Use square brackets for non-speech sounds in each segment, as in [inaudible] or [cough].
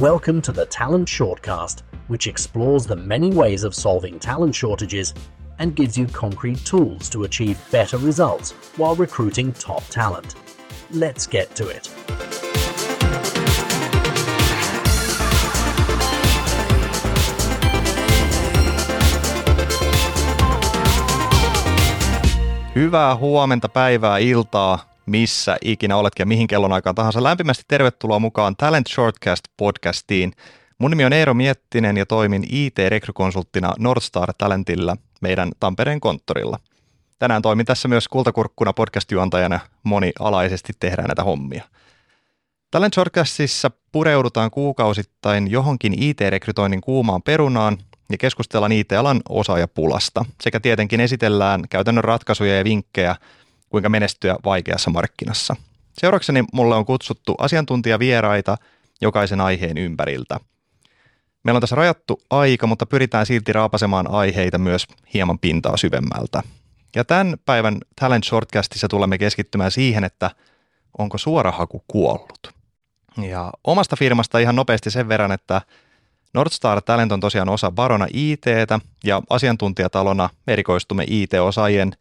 Welcome to the Talent Shortcast, which explores the many ways of solving talent shortages and gives you concrete tools to achieve better results while recruiting top talent. Let's get to it. Hyvää huomenta, päivää, iltaa, missä ikinä oletkin ja mihin kellonaikaan tahansa. Lämpimästi tervetuloa mukaan Talent Shortcast podcastiin. Mun nimi on Eero Miettinen ja toimin IT-rekrykonsulttina Nordstar Talentilla meidän Tampereen konttorilla. Tänään toimin tässä myös kultakurkkuna podcast-juontajana monialaisesti tehdään näitä hommia. Talent Shortcastissa pureudutaan kuukausittain johonkin IT-rekrytoinnin kuumaan perunaan ja keskustellaan IT-alan osaajapulasta sekä tietenkin esitellään käytännön ratkaisuja ja vinkkejä, kuinka menestyä vaikeassa markkinassa. Seurakseni mulle on kutsuttu asiantuntijavieraita jokaisen aiheen ympäriltä. Meillä on tässä rajattu aika, mutta pyritään silti raapasemaan aiheita myös hieman pintaa syvemmältä. Ja tämän päivän Talent Shortcastissa tulemme keskittymään siihen, että onko suorahaku kuollut. Ja omasta firmasta ihan nopeasti sen verran, että Nordstar Talent on tosiaan osa Barona ITtä ja asiantuntijatalona erikoistumme IT-osaajien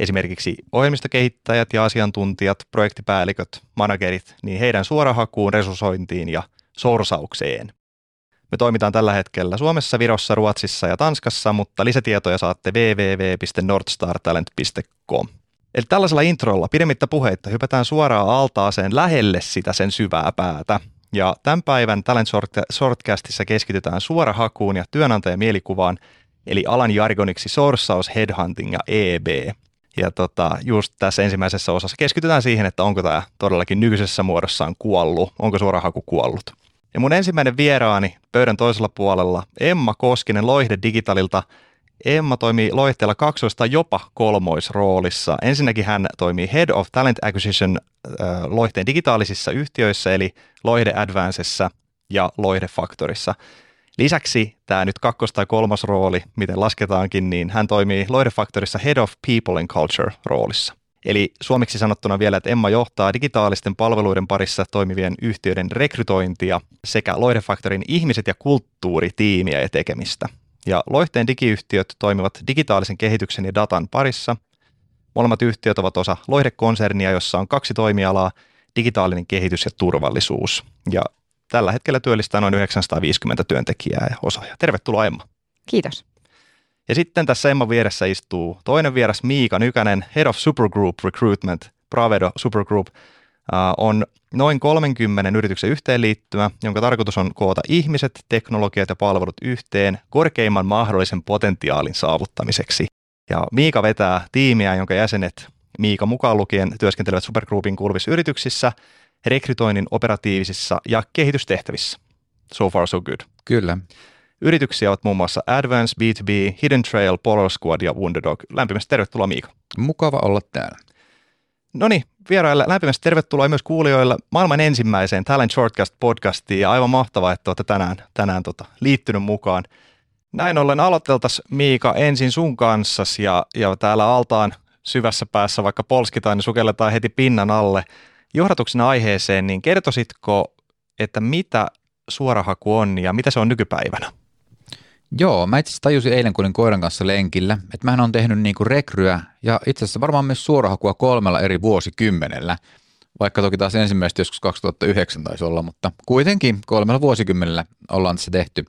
esimerkiksi ohjelmistokehittäjät ja asiantuntijat, projektipäälliköt, managerit, niin heidän suorahakuun, resursointiin ja sorsaukseen. Me toimitaan tällä hetkellä Suomessa, Virossa, Ruotsissa ja Tanskassa, mutta lisätietoja saatte www.nordstartalent.com. Eli tällaisella introlla pidemmittä puheitta hypätään suoraan altaaseen lähelle sitä sen syvää päätä. Ja tämän päivän Talent Shortcastissa keskitytään suorahakuun ja työnantajan mielikuvaan, eli alan jargoniksi sourcaus, headhunting ja EB. Ja tota, just tässä ensimmäisessä osassa keskitytään siihen, että onko tämä todellakin nykyisessä muodossaan kuollut, onko suorahaku kuollut. Ja mun ensimmäinen vieraani pöydän toisella puolella, Emma Koskinen Loihde Digitalilta. Emma toimii Loihteella kaksoista jopa kolmoisroolissa. Ensinnäkin hän toimii Head of Talent Acquisition Loihteen digitaalisissa yhtiöissä, eli Loihde Advancessa ja Loihde Factorissa. Lisäksi tämä nyt kakkos- tai kolmas rooli, miten lasketaankin, niin hän toimii Loihde Factorissa Head of People and Culture roolissa. Eli suomeksi sanottuna vielä, että Emma johtaa digitaalisten palveluiden parissa toimivien yhtiöiden rekrytointia sekä Loihdefaktorin ihmiset ja kulttuuritiimiä ja tekemistä. Ja Loihteen digiyhtiöt toimivat digitaalisen kehityksen ja datan parissa. Molemmat yhtiöt ovat osa Loihde-konsernia, jossa on kaksi toimialaa, digitaalinen kehitys ja turvallisuus. Ja tällä hetkellä työllistää noin 950 työntekijää ja osaajaa. Tervetuloa Emma. Kiitos. Ja sitten tässä Emma vieressä istuu toinen vieras Miika Nykänen, Head of Supergroup Recruitment, Pravedo Supergroup, on noin 30 yrityksen yhteenliittymä, jonka tarkoitus on koota ihmiset, teknologiat ja palvelut yhteen korkeimman mahdollisen potentiaalin saavuttamiseksi. Ja Miika vetää tiimiä, jonka jäsenet Miika mukaan lukien työskentelevät Supergroupin kuuluvissa yrityksissä, rekrytoinnin operatiivisissa ja kehitystehtävissä. So far so good. Kyllä. Yrityksiä ovat muun muassa Advance, B2B, Hidden Trail, Polar Squad ja Wunderdog. Lämpimästi tervetuloa Miika. Mukava olla täällä. No niin, vieraille lämpimästi tervetuloa myös kuulijoille maailman ensimmäiseen Talent Shortcast podcastiin ja aivan mahtavaa, että olette tänään, tänään tota, liittynyt mukaan. Näin ollen aloiteltaisiin Miika ensin sun kanssasi ja, ja täällä altaan syvässä päässä vaikka polskitaan, niin sukelletaan heti pinnan alle. Johdatuksena aiheeseen, niin kertoisitko, että mitä suorahaku on ja mitä se on nykypäivänä? Joo, mä itse asiassa tajusin eilen, kun olin koiran kanssa lenkillä, että mähän on tehnyt niinku rekryä ja itse asiassa varmaan myös suorahakua kolmella eri vuosikymmenellä, vaikka toki taas ensimmäistä joskus 2009 taisi olla, mutta kuitenkin kolmella vuosikymmenellä ollaan tässä tehty.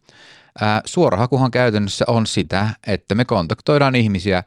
Ää, suorahakuhan käytännössä on sitä, että me kontaktoidaan ihmisiä,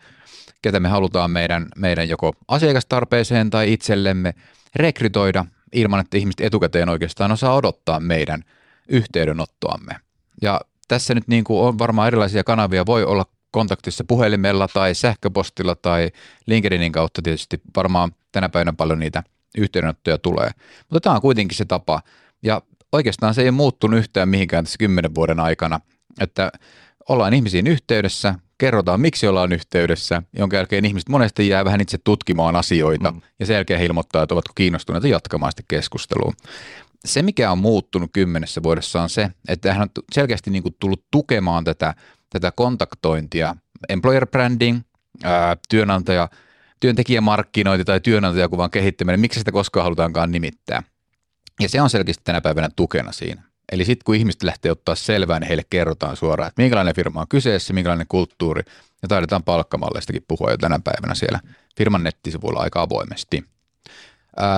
ketä me halutaan meidän, meidän joko asiakastarpeeseen tai itsellemme rekrytoida ilman, että ihmiset etukäteen oikeastaan osaa odottaa meidän yhteydenottoamme. Ja tässä nyt niin kuin on varmaan erilaisia kanavia, voi olla kontaktissa puhelimella tai sähköpostilla tai LinkedInin kautta tietysti varmaan tänä päivänä paljon niitä yhteydenottoja tulee. Mutta tämä on kuitenkin se tapa ja oikeastaan se ei ole muuttunut yhtään mihinkään tässä kymmenen vuoden aikana, että ollaan ihmisiin yhteydessä, kerrotaan miksi ollaan yhteydessä, jonka jälkeen ihmiset monesti jää vähän itse tutkimaan asioita mm. ja sen jälkeen ilmoittaa, että ovatko kiinnostuneita jatkamaan sitä keskustelua se, mikä on muuttunut kymmenessä vuodessa on se, että hän on selkeästi niin kuin tullut tukemaan tätä, tätä kontaktointia, employer branding, ää, työnantaja, työntekijämarkkinointi tai työnantajakuvan kehittäminen, miksi sitä koskaan halutaankaan nimittää. Ja se on selkeästi tänä päivänä tukena siinä. Eli sitten kun ihmiset lähtee ottaa selvää, niin heille kerrotaan suoraan, että minkälainen firma on kyseessä, minkälainen kulttuuri, ja taidetaan palkkamalleistakin puhua jo tänä päivänä siellä firman nettisivuilla aika avoimesti.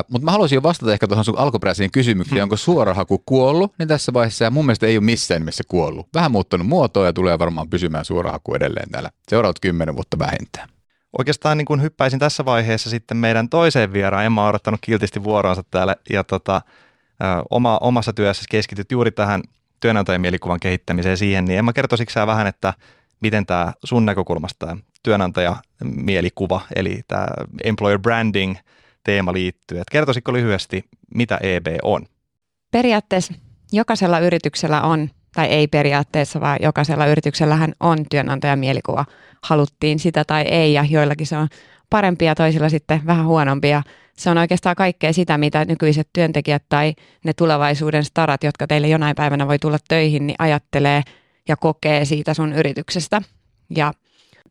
Mutta mä haluaisin jo vastata ehkä tuohon sun alkuperäiseen kysymykseen, hmm. onko suorahaku kuollut, niin tässä vaiheessa ja mun mielestä ei ole missään nimessä kuollut. Vähän muuttanut muotoa ja tulee varmaan pysymään suorahaku edelleen täällä seuraavat kymmenen vuotta vähintään. Oikeastaan niin kun hyppäisin tässä vaiheessa sitten meidän toiseen vieraan. Emma on odottanut kiltisti vuoronsa täällä ja tota, oma, omassa työssä keskityt juuri tähän työnantajamielikuvan kehittämiseen siihen, niin Emma kertoisitko sä vähän, että miten tämä sun näkökulmasta tämä työnantajamielikuva, eli tämä employer branding teema liittyy. Et kertoisitko lyhyesti, mitä EB on? Periaatteessa jokaisella yrityksellä on, tai ei periaatteessa, vaan jokaisella yrityksellähän on työnantajamielikuva. Haluttiin sitä tai ei, ja joillakin se on parempia, toisilla sitten vähän huonompia se on oikeastaan kaikkea sitä, mitä nykyiset työntekijät tai ne tulevaisuuden starat, jotka teille jonain päivänä voi tulla töihin, niin ajattelee ja kokee siitä sun yrityksestä. Ja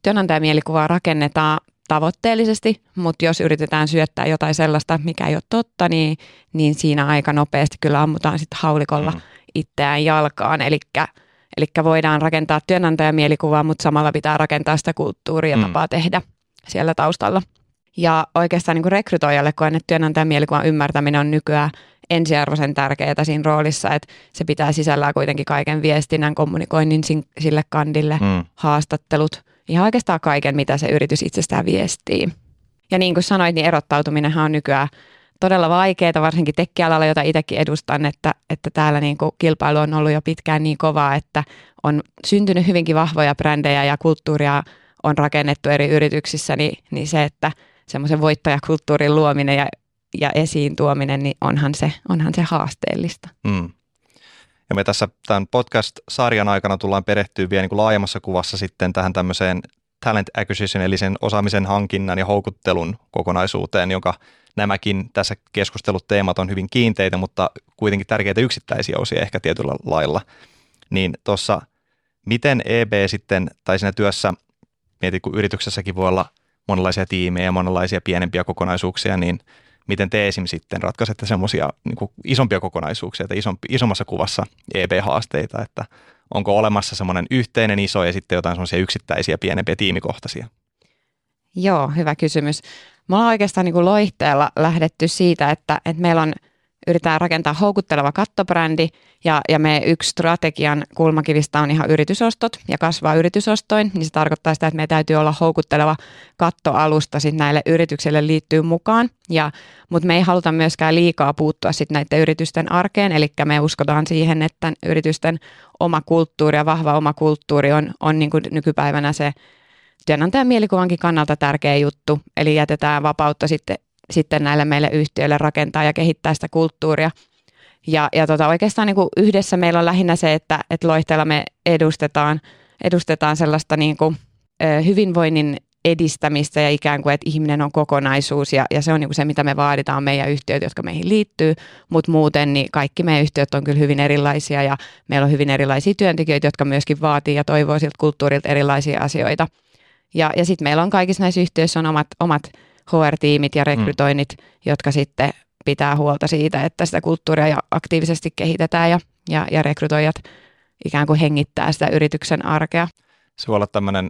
työnantajamielikuvaa rakennetaan tavoitteellisesti, mutta jos yritetään syöttää jotain sellaista, mikä ei ole totta, niin, niin siinä aika nopeasti kyllä ammutaan sitten haulikolla mm. itseään jalkaan. Eli voidaan rakentaa työnantajamielikuvaa, mutta samalla pitää rakentaa sitä kulttuuria mm. tapaa tehdä siellä taustalla. Ja oikeastaan niin kuin rekrytoijalle koen, että työnantajan mielikuvan ymmärtäminen on nykyään ensiarvoisen tärkeää siinä roolissa, että se pitää sisällään kuitenkin kaiken viestinnän, kommunikoinnin sille kandille, mm. haastattelut, ihan oikeastaan kaiken, mitä se yritys itsestään viestii. Ja niin kuin sanoit, niin erottautuminenhan on nykyään todella vaikeaa, varsinkin tekkialalla, jota itsekin edustan, että, että täällä niin kuin kilpailu on ollut jo pitkään niin kovaa, että on syntynyt hyvinkin vahvoja brändejä ja kulttuuria on rakennettu eri yrityksissä, niin, niin se, että – semmoisen voittajakulttuurin luominen ja, ja esiin tuominen, niin onhan se, onhan se haasteellista. Mm. Ja me tässä tämän podcast-sarjan aikana tullaan perehtyä vielä niin kuin laajemmassa kuvassa sitten tähän tämmöiseen talent acquisition, eli sen osaamisen hankinnan ja houkuttelun kokonaisuuteen, jonka nämäkin tässä keskustelut teemat on hyvin kiinteitä, mutta kuitenkin tärkeitä yksittäisiä osia ehkä tietyllä lailla. Niin tuossa, miten EB sitten, tai siinä työssä, mietit kun yrityksessäkin voi olla monenlaisia tiimejä ja monenlaisia pienempiä kokonaisuuksia, niin miten te esim. sitten ratkaisette semmoisia niin isompia kokonaisuuksia tai isompi, isommassa kuvassa EB-haasteita, että onko olemassa semmoinen yhteinen iso ja sitten jotain semmoisia yksittäisiä pienempiä tiimikohtaisia? Joo, hyvä kysymys. Me ollaan oikeastaan niin kuin loihteella lähdetty siitä, että, että meillä on – yritetään rakentaa houkutteleva kattobrändi ja, ja me yksi strategian kulmakivistä on ihan yritysostot ja kasvaa yritysostoin, niin se tarkoittaa sitä, että meidän täytyy olla houkutteleva kattoalusta sitten näille yrityksille liittyy mukaan, ja, mutta me ei haluta myöskään liikaa puuttua sitten näiden yritysten arkeen, eli me uskotaan siihen, että yritysten oma kulttuuri ja vahva oma kulttuuri on, on niin kuin nykypäivänä se työnantajan mielikuvankin kannalta tärkeä juttu, eli jätetään vapautta sitten sitten näille meille yhtiöille rakentaa ja kehittää sitä kulttuuria. Ja, ja tota, oikeastaan niin kuin yhdessä meillä on lähinnä se, että, että Loihteella me edustetaan, edustetaan sellaista niin kuin, hyvinvoinnin edistämistä ja ikään kuin, että ihminen on kokonaisuus ja, ja se on niin kuin se, mitä me vaaditaan meidän yhtiöt, jotka meihin liittyy, mutta muuten niin kaikki meidän yhtiöt on kyllä hyvin erilaisia ja meillä on hyvin erilaisia työntekijöitä, jotka myöskin vaatii ja toivoo siltä kulttuurilta erilaisia asioita. Ja, ja sitten meillä on kaikissa näissä yhtiöissä on omat, omat HR-tiimit ja rekrytoinnit, mm. jotka sitten pitää huolta siitä, että sitä kulttuuria ja aktiivisesti kehitetään ja, ja, ja rekrytoijat ikään kuin hengittää sitä yrityksen arkea. Se voi olla tämmöinen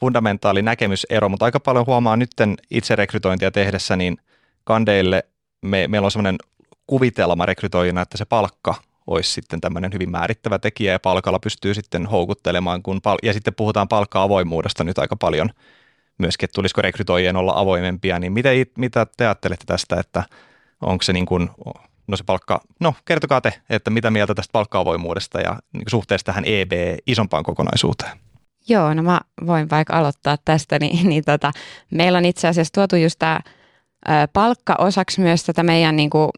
fundamentaali näkemysero, mutta aika paljon huomaa nytten itse rekrytointia tehdessä, niin kandeille me, meillä on semmoinen kuvitelma rekrytoijina, että se palkka olisi sitten tämmöinen hyvin määrittävä tekijä ja palkalla pystyy sitten houkuttelemaan, kun pal- ja sitten puhutaan palkka-avoimuudesta nyt aika paljon – myöskin, että tulisiko rekrytoijien olla avoimempia, niin mitä, mitä te ajattelette tästä, että onko se niin kuin, no se palkka, no kertokaa te, että mitä mieltä tästä palkka-avoimuudesta ja niin suhteessa tähän EB isompaan kokonaisuuteen? Joo, no mä voin vaikka aloittaa tästä, [laughs] niin, niin tota, meillä on itse asiassa tuotu just tämä palkka osaksi myös tätä meidän niin kuin,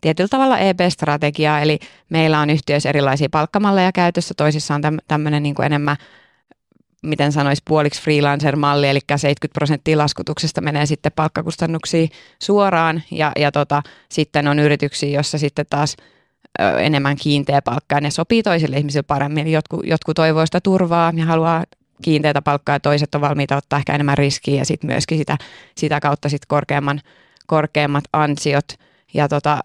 tietyllä tavalla EB-strategiaa, eli meillä on yhtiöissä erilaisia palkkamalleja käytössä, toisissa on tämmöinen niin enemmän miten sanoisi, puoliksi freelancer-malli, eli 70 prosenttia laskutuksesta menee sitten palkkakustannuksiin suoraan, ja, ja tota, sitten on yrityksiä, jossa sitten taas ö, enemmän kiinteä palkkaa, ne sopii toisille ihmisille paremmin, jotkut, jotkut toivoo sitä turvaa ja haluaa kiinteätä palkkaa, ja toiset on valmiita ottaa ehkä enemmän riskiä, ja sitten myöskin sitä, sitä kautta sitten korkeamman, korkeammat ansiot, ja tota,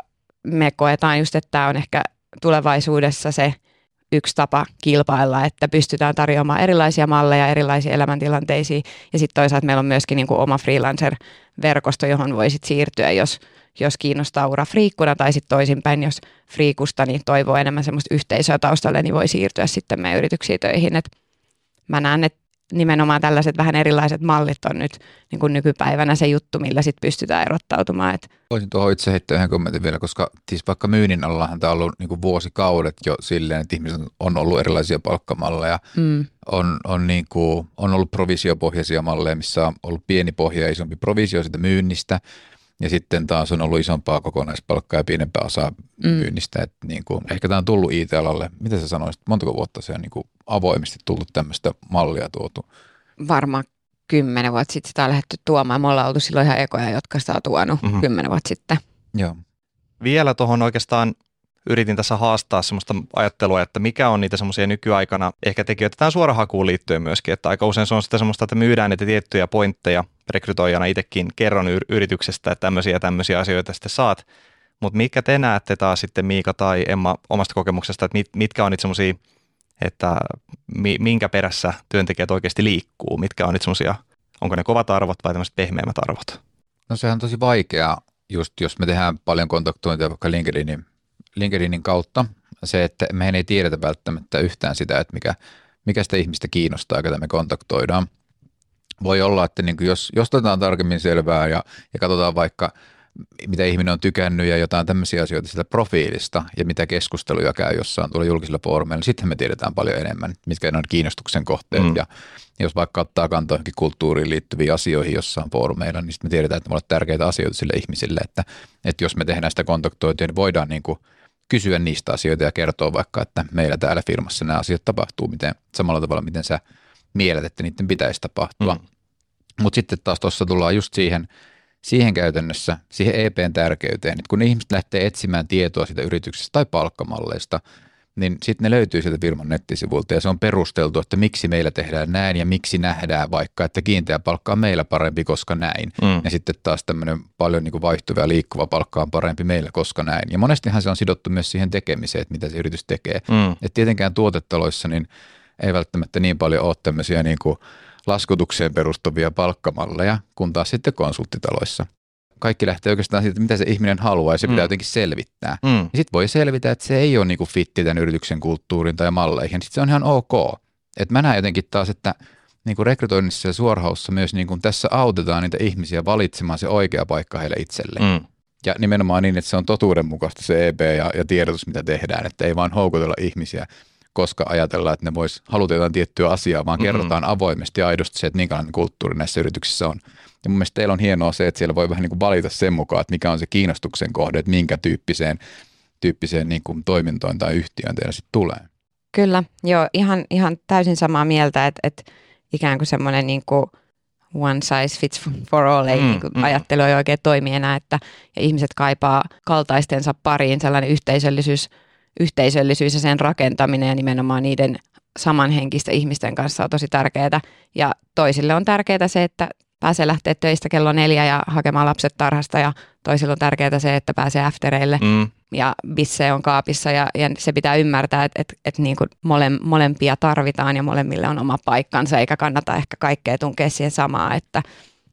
me koetaan just, että tämä on ehkä tulevaisuudessa se yksi tapa kilpailla, että pystytään tarjoamaan erilaisia malleja erilaisiin elämäntilanteisiin. Ja sitten toisaalta meillä on myöskin niin kuin oma freelancer-verkosto, johon voisit siirtyä, jos, jos kiinnostaa ura friikkuna tai sitten toisinpäin, jos friikusta niin toivoo enemmän semmoista yhteisöä taustalle, niin voi siirtyä sitten meidän yrityksiin töihin. Et mä näen, että nimenomaan tällaiset vähän erilaiset mallit on nyt niin kuin nykypäivänä se juttu, millä sit pystytään erottautumaan. Et. Voisin tuohon itse heittää yhden kommentin vielä, koska siis vaikka myynnin allahan tämä on ollut niin kuin vuosikaudet jo silleen, että ihmiset on ollut erilaisia palkkamalleja, mm. on, on, niin kuin, on ollut provisiopohjaisia malleja, missä on ollut pieni pohja ja isompi provisio siitä myynnistä, ja sitten taas on ollut isompaa kokonaispalkkaa ja pienempää osaa mm. myynnistä. Että niin kuin, ehkä tämä on tullut IT-alalle. Mitä sä sanoisit, montako vuotta se on niin kuin avoimesti tullut tämmöistä mallia tuotu? Varmaan kymmenen vuotta sitten sitä on lähdetty tuomaan. Me ollaan oltu silloin ihan ekoja, jotka sitä on tuonut mm-hmm. kymmenen vuotta sitten. Joo. Vielä tuohon oikeastaan yritin tässä haastaa semmoista ajattelua, että mikä on niitä semmoisia nykyaikana ehkä tekijöitä tähän suorahakuun liittyen myöskin, että aika usein se on sitä semmoista, että myydään niitä tiettyjä pointteja, rekrytoijana itsekin kerron yrityksestä, että tämmöisiä ja tämmöisiä asioita sitten saat, mutta mikä te näette taas sitten Miika tai Emma omasta kokemuksesta, että mit, mitkä on niitä semmoisia, että minkä perässä työntekijät oikeasti liikkuu, mitkä on niitä semmoisia, onko ne kovat arvot vai tämmöiset pehmeämmät arvot? No sehän on tosi vaikeaa, just jos me tehdään paljon kontaktointia vaikka LinkedInin LinkedInin kautta se, että mehän ei tiedetä välttämättä yhtään sitä, että mikä, mikä sitä ihmistä kiinnostaa, ketä me kontaktoidaan. Voi olla, että niin jos, jos otetaan tarkemmin selvää ja, ja katsotaan vaikka, mitä ihminen on tykännyt ja jotain tämmöisiä asioita sitä profiilista ja mitä keskusteluja käy jossain tuolla julkisilla foorumeilla, niin sitten me tiedetään paljon enemmän, mitkä on kiinnostuksen kohteet. Mm. Ja jos vaikka ottaa kantaa johonkin kulttuuriin liittyviin asioihin jossain foorumeilla, niin sitten me tiedetään, että ne ovat tärkeitä asioita sille ihmisille, että, että jos me tehdään sitä kontaktointia, niin voidaan niin kuin – kysyä niistä asioita ja kertoa vaikka, että meillä täällä firmassa nämä asiat tapahtuu miten, samalla tavalla, miten sä mielet, että niiden pitäisi tapahtua. Mm. Mutta sitten taas tuossa tullaan just siihen, siihen käytännössä, siihen EPn tärkeyteen, että kun ihmiset lähtee etsimään tietoa siitä yrityksestä tai palkkamalleista – niin sitten ne löytyy sieltä firman nettisivulta ja se on perusteltu, että miksi meillä tehdään näin ja miksi nähdään vaikka, että kiinteä palkka on meillä parempi, koska näin. Mm. Ja sitten taas tämmöinen paljon niin kuin vaihtuva ja liikkuva palkka on parempi meillä, koska näin. Ja monestihan se on sidottu myös siihen tekemiseen, että mitä se yritys tekee. Mm. Että tietenkään tuotetaloissa niin ei välttämättä niin paljon ole tämmöisiä niin kuin laskutukseen perustuvia palkkamalleja, kun taas sitten konsulttitaloissa kaikki lähtee oikeastaan siitä, mitä se ihminen haluaa ja se mm. pitää jotenkin selvittää. Mm. Ja sitten voi selvitä, että se ei ole niinku fitti tämän yrityksen kulttuurin tai malleihin. Sitten se on ihan ok. Et mä näen jotenkin taas, että niinku rekrytoinnissa ja suorhaussa myös niinku tässä autetaan niitä ihmisiä valitsemaan se oikea paikka heille itselleen. Mm. Ja nimenomaan niin, että se on totuudenmukaista se EP ja, ja tiedotus, mitä tehdään, että ei vaan houkutella ihmisiä, koska ajatellaan, että ne vois haluta jotain tiettyä asiaa, vaan mm-hmm. kerrotaan avoimesti ja aidosti se, että minkälainen kulttuuri näissä yrityksissä on. Ja mun mielestä teillä on hienoa se, että siellä voi vähän niin kuin valita sen mukaan, että mikä on se kiinnostuksen kohde, että minkä tyyppiseen, tyyppiseen niin kuin toimintoon tai yhtiöön teillä sitten tulee. Kyllä, joo, ihan, ihan täysin samaa mieltä, että, että ikään kuin semmoinen niin kuin one size fits for all, ei mm, niin kuin mm. ajattelu ei oikein toimi enää, että ja ihmiset kaipaa kaltaistensa pariin sellainen yhteisöllisyys, yhteisöllisyys ja sen rakentaminen ja nimenomaan niiden samanhenkistä ihmisten kanssa on tosi tärkeää. Ja toisille on tärkeää se, että pääsee lähteä töistä kello neljä ja hakemaan lapset tarhasta ja toisilla on tärkeää se, että pääsee aftereille mm. ja bisse on kaapissa ja, ja se pitää ymmärtää, että et, et niin kuin mole, molempia tarvitaan ja molemmille on oma paikkansa eikä kannata ehkä kaikkea tunkea siihen samaan, että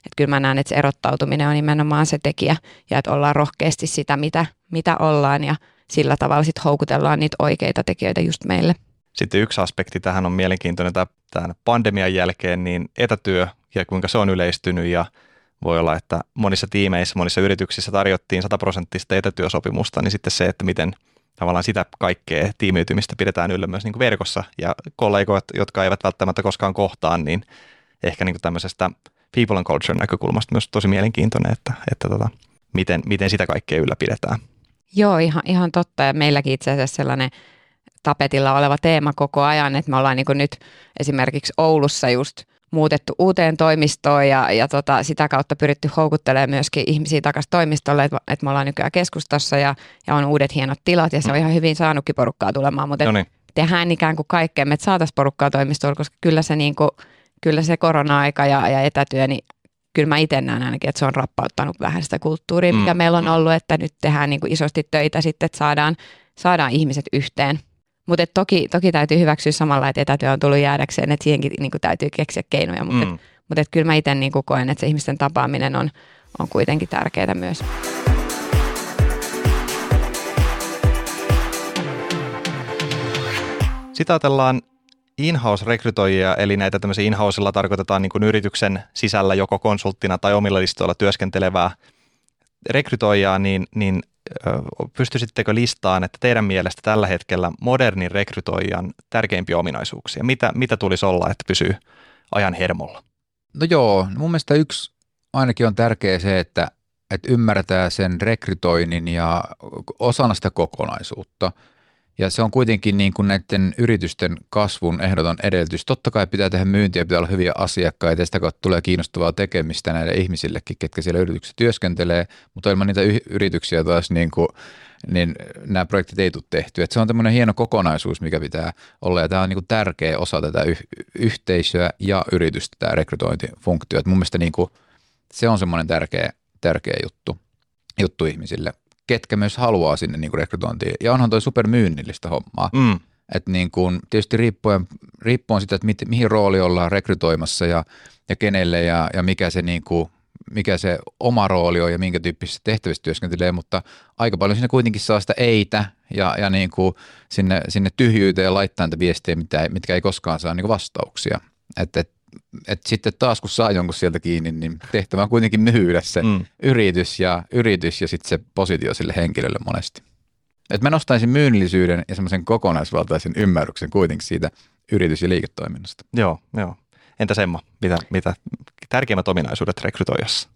et kyllä mä näen, että se erottautuminen on nimenomaan se tekijä ja että ollaan rohkeasti sitä, mitä, mitä ollaan ja sillä tavalla sitten houkutellaan niitä oikeita tekijöitä just meille. Sitten yksi aspekti tähän on mielenkiintoinen tämän pandemian jälkeen, niin etätyö ja kuinka se on yleistynyt ja voi olla, että monissa tiimeissä, monissa yrityksissä tarjottiin 100 prosenttista etätyösopimusta, niin sitten se, että miten tavallaan sitä kaikkea tiimiytymistä pidetään yllä myös niin kuin verkossa ja kollegoit, jotka eivät välttämättä koskaan kohtaan, niin ehkä niin kuin tämmöisestä people and culture näkökulmasta myös tosi mielenkiintoinen, että, että tota, miten, miten sitä kaikkea ylläpidetään. Joo, ihan, ihan totta ja meilläkin itse asiassa sellainen tapetilla oleva teema koko ajan, että me ollaan niin nyt esimerkiksi Oulussa just – muutettu uuteen toimistoon ja, ja tota, sitä kautta pyritty houkuttelemaan myöskin ihmisiä takaisin toimistolle, että, että me ollaan nykyään keskustassa ja, ja on uudet hienot tilat ja se on ihan hyvin saanutkin porukkaa tulemaan, mutta niin. tehdään ikään kuin kaikkea, että saataisiin porukkaa toimistolle, koska kyllä se, niin kuin, kyllä se korona-aika ja, ja etätyö, niin kyllä mä itse näen ainakin, että se on rappauttanut vähän sitä kulttuuria, mikä mm. meillä on ollut, että nyt tehdään niin kuin isosti töitä sitten, että saadaan saadaan ihmiset yhteen. Mutta toki, toki täytyy hyväksyä samalla, että etätyö on tullut jäädäkseen, että siihenkin niin kuin, täytyy keksiä keinoja. Mutta mm. mut kyllä mä itse niin koen, että se ihmisten tapaaminen on, on kuitenkin tärkeää myös. Sitä ajatellaan in-house-rekrytoijia, eli näitä tämmöisiä in tarkoitetaan niin kuin yrityksen sisällä joko konsulttina tai omilla listoilla työskentelevää rekrytoijaa, niin, niin pystyisittekö listaan, että teidän mielestä tällä hetkellä modernin rekrytoijan tärkeimpiä ominaisuuksia? Mitä, mitä tulisi olla, että pysyy ajan hermolla? No joo, mun mielestä yksi ainakin on tärkeä se, että, että ymmärtää sen rekrytoinnin ja osana sitä kokonaisuutta – ja se on kuitenkin niin kuin näiden yritysten kasvun ehdoton edellytys. Totta kai pitää tehdä myyntiä, pitää olla hyviä asiakkaita ja sitä kautta tulee kiinnostavaa tekemistä näille ihmisillekin, ketkä siellä yrityksessä työskentelee, mutta ilman niitä yrityksiä taas niin kuin, niin nämä projektit ei tule tehty. Et se on tämmöinen hieno kokonaisuus, mikä pitää olla ja tämä on niin kuin tärkeä osa tätä y- yhteisöä ja yritystä, tämä rekrytointifunktio. Et mun mielestä niin kuin, se on semmoinen tärkeä, tärkeä juttu, juttu ihmisille ketkä myös haluaa sinne niin kuin rekrytointiin. Ja onhan toi supermyynnillistä hommaa. Mm. Että niin kuin, tietysti riippuen, riippuen sitä, että mit, mihin rooli ollaan rekrytoimassa ja, ja kenelle ja, ja mikä, se niin kuin, mikä se oma rooli on ja minkä tyyppisissä tehtävissä työskentelee, mutta aika paljon sinne kuitenkin saa sitä eitä ja, ja niin kuin sinne, sinne tyhjyyteen laittaa niitä viestejä, mitä, mitkä ei koskaan saa niin kuin vastauksia. Et, et että sitten taas kun saa jonkun sieltä kiinni, niin tehtävä on kuitenkin myydä se mm. yritys ja, yritys ja sitten se positio sille henkilölle monesti. Et mä nostaisin myynnillisyyden ja semmoisen kokonaisvaltaisen ymmärryksen kuitenkin siitä yritys- ja liiketoiminnasta. Joo, joo. Entä Semmo, mitä, mitä tärkeimmät ominaisuudet rekrytoijassa?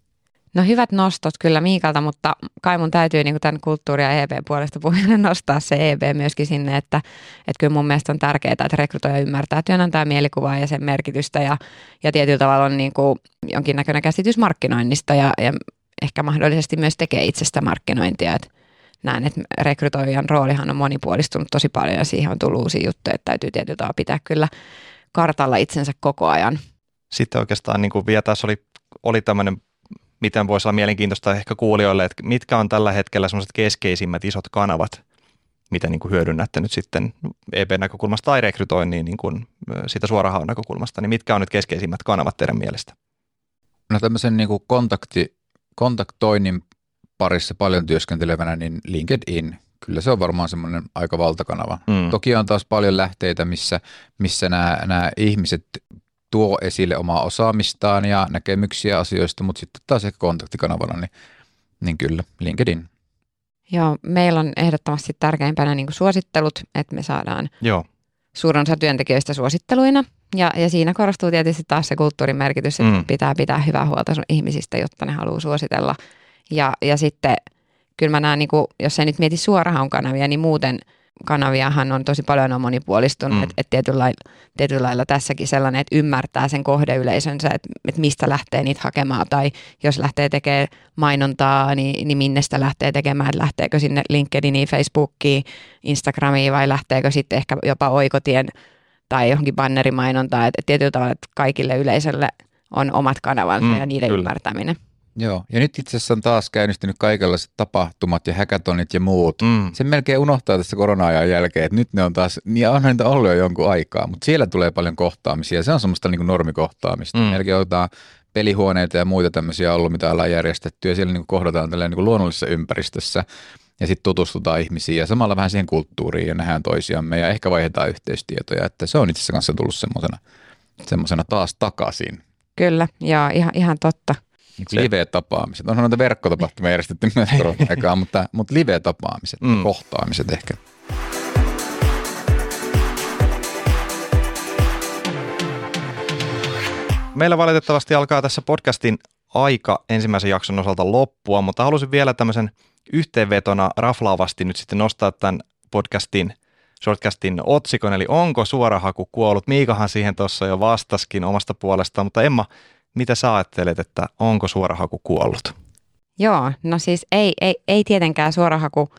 No hyvät nostot kyllä Miikalta, mutta kai mun täytyy niin tämän kulttuuri- ja EB puolesta puhujana nostaa se EB myöskin sinne, että, että kyllä mun mielestä on tärkeää, että rekrytoija ymmärtää työnantajan mielikuvaa ja sen merkitystä ja, ja tietyllä tavalla on niin kuin jonkinnäköinen käsitys markkinoinnista ja, ja ehkä mahdollisesti myös tekee itsestä markkinointia, että näen, että rekrytoijan roolihan on monipuolistunut tosi paljon ja siihen on tullut uusia juttuja, että täytyy tietyllä tavalla pitää kyllä kartalla itsensä koko ajan. Sitten oikeastaan niin kuin vielä tässä oli, oli tämmöinen miten voisi olla mielenkiintoista ehkä kuulijoille, että mitkä on tällä hetkellä sellaiset keskeisimmät isot kanavat, mitä niin kuin hyödynnätte nyt sitten EP-näkökulmasta tai rekrytoinnin niin kuin siitä suorahaun näkökulmasta, niin mitkä on nyt keskeisimmät kanavat teidän mielestä? No tämmöisen niin kuin kontakti, kontaktoinnin parissa paljon työskentelevänä, niin LinkedIn, kyllä se on varmaan semmoinen aika valtakanava. Mm. Toki on taas paljon lähteitä, missä, missä nämä, nämä ihmiset tuo esille omaa osaamistaan ja näkemyksiä asioista, mutta sitten taas ehkä kontaktikanavana, niin, niin kyllä, LinkedIn. Joo, meillä on ehdottomasti tärkeimpänä niin suosittelut, että me saadaan Joo. suurin osa työntekijöistä suositteluina. Ja, ja siinä korostuu tietysti taas se kulttuurin merkitys, että mm. pitää pitää hyvää huolta sun ihmisistä, jotta ne haluaa suositella. Ja, ja sitten kyllä mä näen, niin kuin, jos ei nyt mieti suoraan kanavia, niin muuten – kanaviahan on tosi paljon on monipuolistunut, mm. että et tietyllä, lailla, tietyllä lailla tässäkin sellainen, että ymmärtää sen kohdeyleisönsä, että et mistä lähtee niitä hakemaan, tai jos lähtee tekemään mainontaa, niin, niin minne sitä lähtee tekemään, että lähteekö sinne LinkedIniin, Facebookiin, Instagramiin, vai lähteekö sitten ehkä jopa oikotien tai johonkin bannerimainontaan, että et tietyllä tavalla, että kaikille yleisölle on omat kanavansa mm, ja niiden kyllä. ymmärtäminen. Joo, ja nyt itse asiassa on taas käynnistynyt kaikenlaiset tapahtumat ja hackathonit ja muut. Mm. Se melkein unohtaa tässä korona-ajan jälkeen, että nyt ne on taas, niin on niitä ollut jo jonkun aikaa, mutta siellä tulee paljon kohtaamisia. Se on semmoista niin kuin normikohtaamista. Mm. Melkein otetaan pelihuoneita ja muita tämmöisiä ollut, mitä ollaan järjestetty, ja siellä niin kuin kohdataan tällainen niin kuin luonnollisessa ympäristössä, ja sitten tutustutaan ihmisiin, ja samalla vähän siihen kulttuuriin, ja nähdään toisiamme, ja ehkä vaihdetaan yhteistietoja, että se on itse asiassa kanssa tullut semmoisena, semmoisena taas takaisin. Kyllä, ja ihan, ihan totta. Se. Live-tapaamiset. Onhan noita verkkotapahtumia järjestetty myös korona mutta, mutta live-tapaamiset, mm. kohtaamiset ehkä. Meillä valitettavasti alkaa tässä podcastin aika ensimmäisen jakson osalta loppua, mutta halusin vielä tämmöisen yhteenvetona raflaavasti nyt sitten nostaa tämän podcastin shortcastin otsikon, eli onko suorahaku kuollut? Miikahan siihen tuossa jo vastaskin omasta puolestaan, mutta Emma, mitä sä ajattelet, että onko suorahaku kuollut? Joo, no siis ei, ei, ei tietenkään suorahaku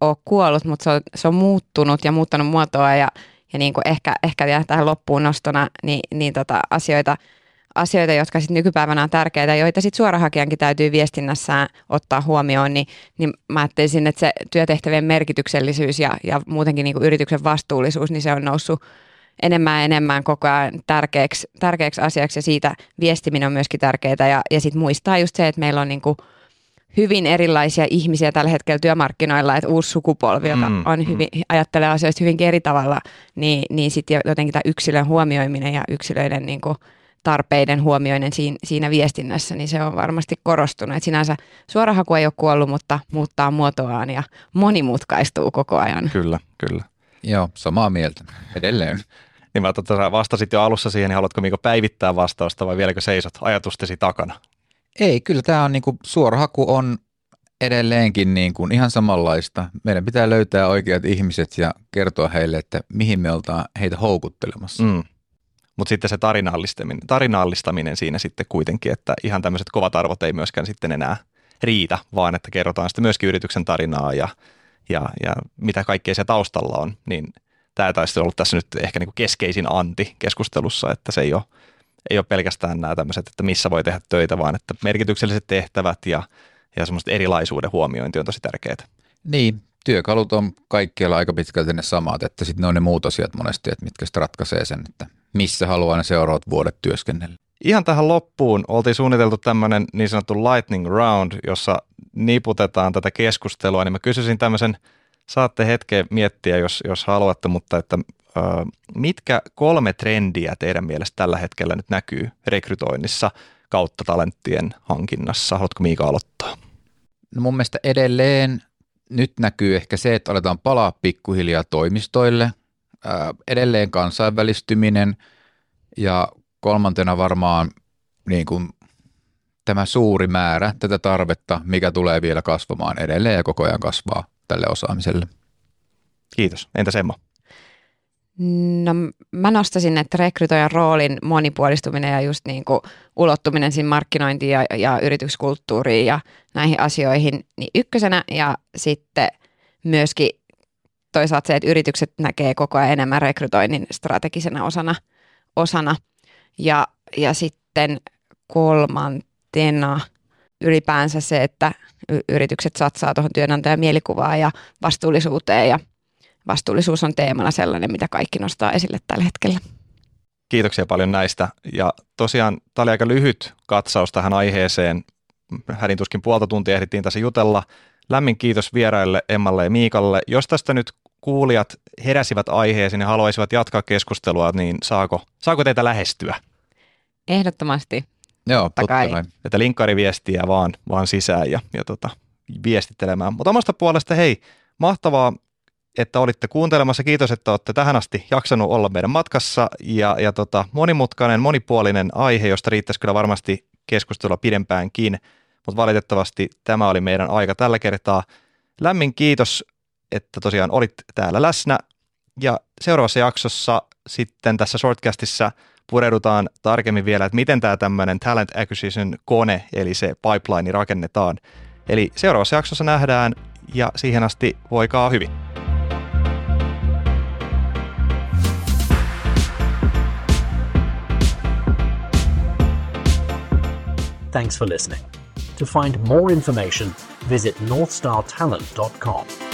ole kuollut, mutta se on, se on muuttunut ja muuttanut muotoa ja, ja niin kuin ehkä, ehkä vielä tähän loppuun nostona niin, niin tota, asioita, asioita, jotka sitten nykypäivänä on tärkeitä, joita sitten suorahakijankin täytyy viestinnässään ottaa huomioon, niin, niin mä ajattelisin, että se työtehtävien merkityksellisyys ja, ja muutenkin niin kuin yrityksen vastuullisuus, niin se on noussut enemmän ja enemmän koko ajan tärkeäksi, tärkeäksi asiaksi ja siitä viestiminen on myöskin tärkeää ja, ja sitten muistaa just se, että meillä on niin kuin hyvin erilaisia ihmisiä tällä hetkellä työmarkkinoilla, että uusi sukupolvi, joka mm, on hyvin, mm. ajattelee asioista hyvinkin eri tavalla, niin, niin sitten jotenkin tämä yksilön huomioiminen ja yksilöiden niin kuin tarpeiden huomioinen siinä, siinä viestinnässä, niin se on varmasti korostunut. Et sinänsä suorahaku ei ole kuollut, mutta muuttaa muotoaan ja monimutkaistuu koko ajan. Kyllä, kyllä. Joo, samaa mieltä. Edelleen. Niin mä tota, vastasit jo alussa siihen, niin haluatko Miiko päivittää vastausta vai vieläkö seisot ajatustesi takana? Ei, kyllä tämä on niinku, suorahaku on edelleenkin niin kuin ihan samanlaista. Meidän pitää löytää oikeat ihmiset ja kertoa heille, että mihin me oltaan heitä houkuttelemassa. Mm. Mutta sitten se tarinallistaminen, tarinallistaminen siinä sitten kuitenkin, että ihan tämmöiset kovat arvot ei myöskään sitten enää riitä, vaan että kerrotaan sitten myöskin yrityksen tarinaa ja, ja, ja mitä kaikkea se taustalla on, niin tämä taisi olla tässä nyt ehkä niin kuin keskeisin anti keskustelussa, että se ei ole, ei ole pelkästään nämä tämmöiset, että missä voi tehdä töitä, vaan että merkitykselliset tehtävät ja, ja semmoista erilaisuuden huomiointi on tosi tärkeää. Niin, työkalut on kaikkialla aika pitkälti ne samat, että sitten ne on ne muut asiat monesti, että mitkä sitten ratkaisee sen, että missä haluaa ne seuraavat vuodet työskennellä. Ihan tähän loppuun oltiin suunniteltu tämmöinen niin sanottu lightning round, jossa niputetaan tätä keskustelua, niin mä kysyisin tämmöisen, saatte hetken miettiä, jos, jos haluatte, mutta että mitkä kolme trendiä teidän mielestä tällä hetkellä nyt näkyy rekrytoinnissa kautta talenttien hankinnassa? Haluatko Miika aloittaa? No mun mielestä edelleen nyt näkyy ehkä se, että aletaan palaa pikkuhiljaa toimistoille, edelleen kansainvälistyminen ja kolmantena varmaan niin kuin tämä suuri määrä tätä tarvetta, mikä tulee vielä kasvamaan edelleen ja koko ajan kasvaa tälle osaamiselle. Kiitos. Entä Semmo? No mä nostasin, että rekrytoijan roolin monipuolistuminen ja just niin kuin ulottuminen siinä markkinointiin ja, ja yrityskulttuuriin ja näihin asioihin niin ykkösenä ja sitten myöskin toisaalta se, että yritykset näkee koko ajan enemmän rekrytoinnin strategisena osana, osana. Ja, ja sitten kolmantena ylipäänsä se, että yritykset satsaa tuohon työnantajan mielikuvaan ja vastuullisuuteen ja vastuullisuus on teemana sellainen, mitä kaikki nostaa esille tällä hetkellä. Kiitoksia paljon näistä. Ja tosiaan tämä oli aika lyhyt katsaus tähän aiheeseen. Hädin tuskin puolta tuntia ehdittiin tässä jutella. Lämmin kiitos vieraille Emmalle ja Miikalle. Jos tästä nyt kuulijat heräsivät aiheeseen ja haluaisivat jatkaa keskustelua, niin saako, saako teitä lähestyä? Ehdottomasti. Joo, totta kai. Että linkkariviestiä vaan, vaan sisään ja, ja tota, viestittelemään. Mutta omasta puolesta hei, mahtavaa, että olitte kuuntelemassa. Kiitos, että olette tähän asti jaksanut olla meidän matkassa. Ja, ja tota, monimutkainen, monipuolinen aihe, josta riittäisi kyllä varmasti keskustelua pidempäänkin. Mutta valitettavasti tämä oli meidän aika tällä kertaa. Lämmin kiitos että tosiaan olit täällä läsnä. Ja seuraavassa jaksossa sitten tässä shortcastissa pureudutaan tarkemmin vielä, että miten tämä tämmöinen talent acquisition kone, eli se pipeline rakennetaan. Eli seuraavassa jaksossa nähdään ja siihen asti voikaa hyvin. Thanks for listening. To find more information, visit northstartalent.com.